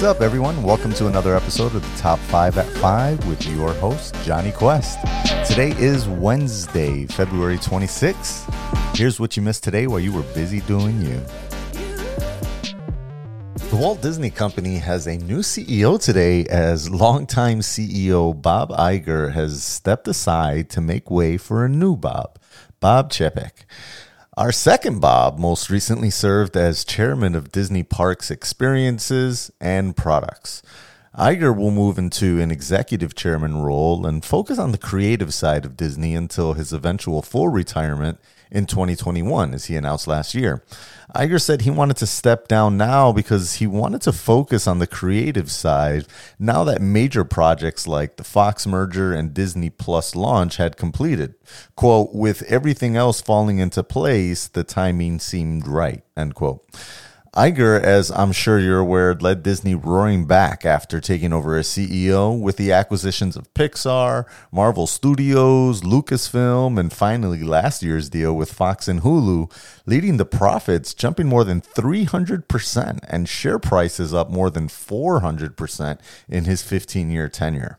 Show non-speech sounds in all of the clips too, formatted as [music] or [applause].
What's up, everyone? Welcome to another episode of the Top 5 at 5 with your host, Johnny Quest. Today is Wednesday, February 26th. Here's what you missed today while you were busy doing you. The Walt Disney Company has a new CEO today as longtime CEO Bob Iger has stepped aside to make way for a new Bob, Bob Chapek. Our second Bob most recently served as chairman of Disney Parks Experiences and Products. Iger will move into an executive chairman role and focus on the creative side of Disney until his eventual full retirement in 2021, as he announced last year. Iger said he wanted to step down now because he wanted to focus on the creative side now that major projects like the Fox merger and Disney Plus launch had completed. Quote, with everything else falling into place, the timing seemed right, end quote. Iger, as I'm sure you're aware, led Disney roaring back after taking over as CEO with the acquisitions of Pixar, Marvel Studios, Lucasfilm, and finally last year's deal with Fox and Hulu, leading the profits jumping more than 300% and share prices up more than 400% in his 15 year tenure.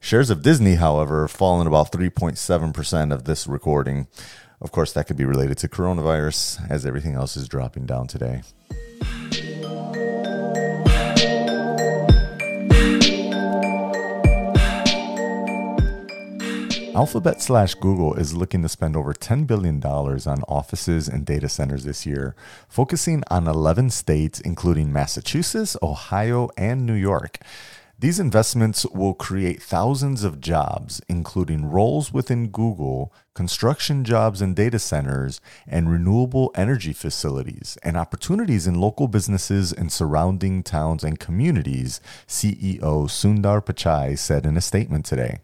Shares of Disney, however, have fallen about 3.7% of this recording. Of course, that could be related to coronavirus, as everything else is dropping down today. Alphabet slash Google is looking to spend over $10 billion on offices and data centers this year, focusing on 11 states, including Massachusetts, Ohio, and New York. These investments will create thousands of jobs, including roles within Google, construction jobs in data centers, and renewable energy facilities, and opportunities in local businesses and surrounding towns and communities, CEO Sundar Pichai said in a statement today.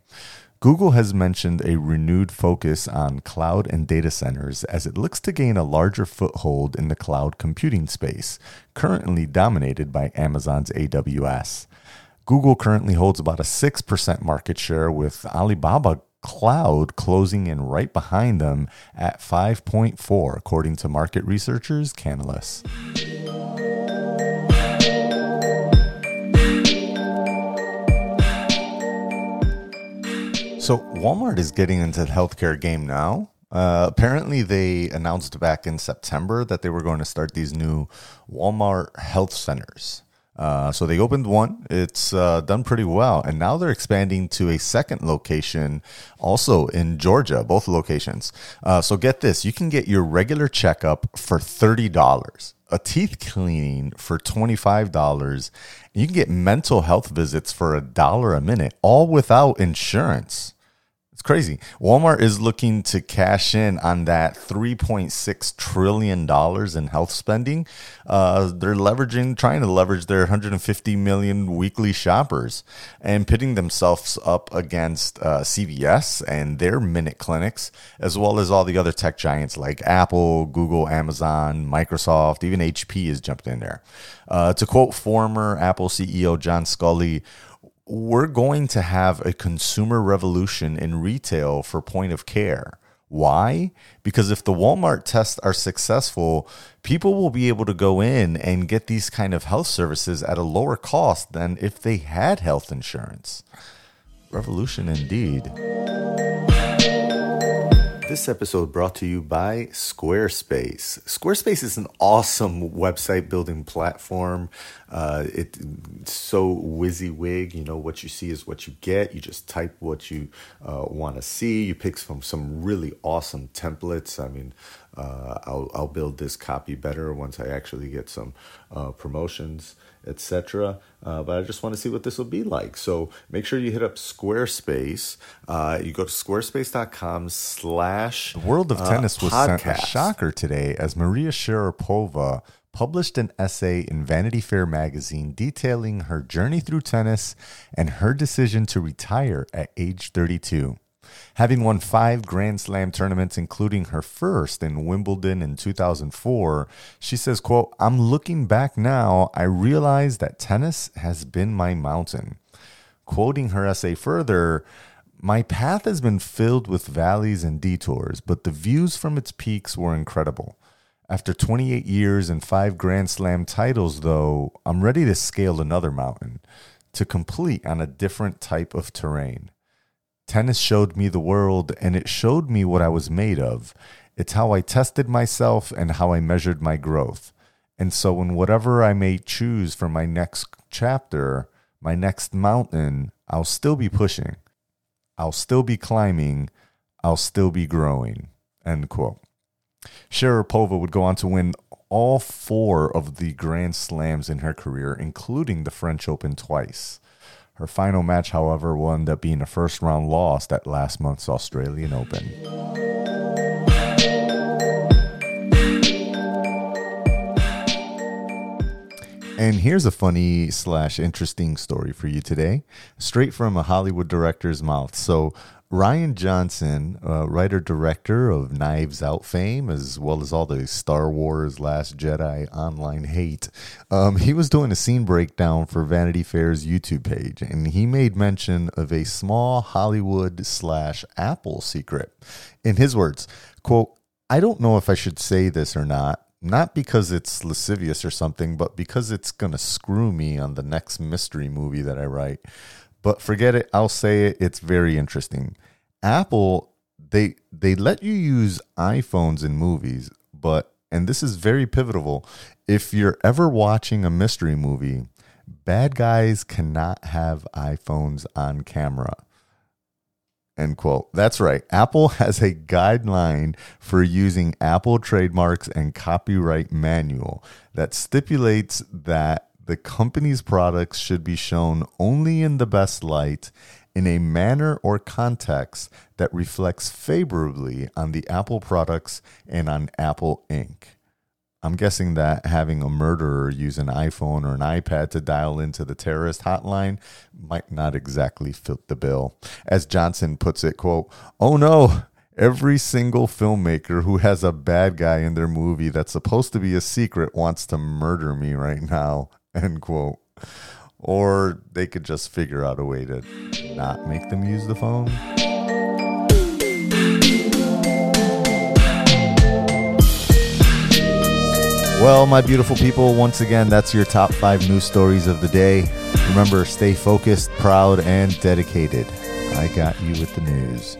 Google has mentioned a renewed focus on cloud and data centers as it looks to gain a larger foothold in the cloud computing space, currently dominated by Amazon's AWS. Google currently holds about a 6% market share, with Alibaba Cloud closing in right behind them at 5.4, according to market researchers Canalys. So Walmart is getting into the healthcare game now. Uh, apparently, they announced back in September that they were going to start these new Walmart health centers. Uh, so they opened one. It's uh, done pretty well, and now they're expanding to a second location, also in Georgia. Both locations. Uh, so get this: you can get your regular checkup for thirty dollars, a teeth cleaning for twenty five dollars, you can get mental health visits for a dollar a minute, all without insurance. Crazy. Walmart is looking to cash in on that $3.6 trillion in health spending. Uh, they're leveraging, trying to leverage their 150 million weekly shoppers and pitting themselves up against uh, CVS and their minute clinics, as well as all the other tech giants like Apple, Google, Amazon, Microsoft, even HP has jumped in there. Uh, to quote former Apple CEO John Sculley, we're going to have a consumer revolution in retail for point of care. Why? Because if the Walmart tests are successful, people will be able to go in and get these kind of health services at a lower cost than if they had health insurance. Revolution indeed. This episode brought to you by Squarespace. Squarespace is an awesome website building platform. Uh, it, it's so WYSIWYG. You know, what you see is what you get. You just type what you uh, want to see. You pick from some really awesome templates. I mean, uh, I'll, I'll build this copy better once I actually get some uh, promotions etc. Uh, but I just want to see what this will be like. So make sure you hit up Squarespace. Uh, you go to squarespace.com slash The world of tennis was sent a shocker today as Maria Sharapova published an essay in Vanity Fair magazine detailing her journey through tennis and her decision to retire at age 32. Having won five Grand Slam tournaments, including her first in Wimbledon in 2004, she says, quote, I'm looking back now, I realize that tennis has been my mountain. Quoting her essay further, my path has been filled with valleys and detours, but the views from its peaks were incredible. After 28 years and five Grand Slam titles, though, I'm ready to scale another mountain to complete on a different type of terrain. Tennis showed me the world and it showed me what I was made of. It's how I tested myself and how I measured my growth. And so, in whatever I may choose for my next chapter, my next mountain, I'll still be pushing. I'll still be climbing. I'll still be growing. End quote. Sharapova would go on to win all four of the Grand Slams in her career, including the French Open twice. Her final match, however, wound up being a first round loss at last month's Australian Open. And here's a funny slash interesting story for you today, straight from a Hollywood director's mouth. So, Rian Johnson, uh, writer director of Knives Out fame, as well as all the Star Wars Last Jedi online hate, um, he was doing a scene breakdown for Vanity Fair's YouTube page, and he made mention of a small Hollywood slash Apple secret. In his words, quote, I don't know if I should say this or not, not because it's lascivious or something, but because it's going to screw me on the next mystery movie that I write. But forget it. I'll say it. It's very interesting. Apple they they let you use iPhones in movies, but and this is very pivotal. If you're ever watching a mystery movie, bad guys cannot have iPhones on camera. End quote. That's right. Apple [laughs] has a guideline for using Apple trademarks and copyright manual that stipulates that the company's products should be shown only in the best light in a manner or context that reflects favorably on the Apple products and on Apple Inc. I'm guessing that having a murderer use an iPhone or an iPad to dial into the terrorist hotline might not exactly fit the bill. As Johnson puts it, quote, "Oh no, every single filmmaker who has a bad guy in their movie that's supposed to be a secret wants to murder me right now. [laughs] End quote. Or they could just figure out a way to not make them use the phone. Well, my beautiful people, once again, that's your top five news stories of the day. Remember, stay focused, proud, and dedicated. I got you with the news.